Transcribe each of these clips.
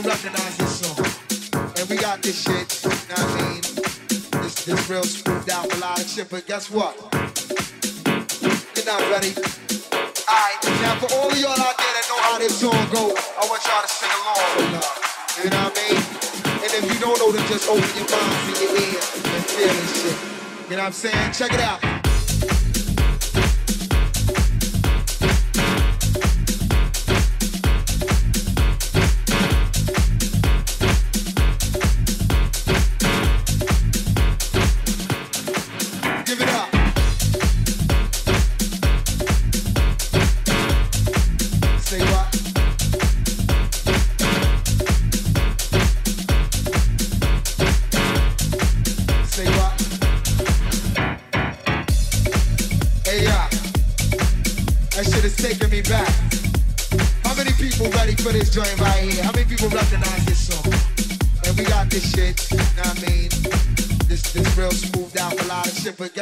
recognize this song? And we got this shit, you know what I mean? This, this real smoothed out melodic shit, but guess what? You're not ready. Alright, now for all of y'all out there that know how this song go, I want y'all to sing along. You know what I mean? And if you don't know, then just open your minds and your ears and feel this shit. You know what I'm saying? Check it out.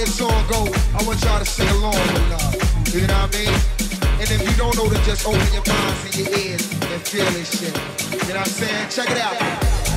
This song go, I want y'all to sing along with love. You know what I mean? And if you don't know, then just open your minds and your ears and feel this shit. You know what I'm saying? Check it out.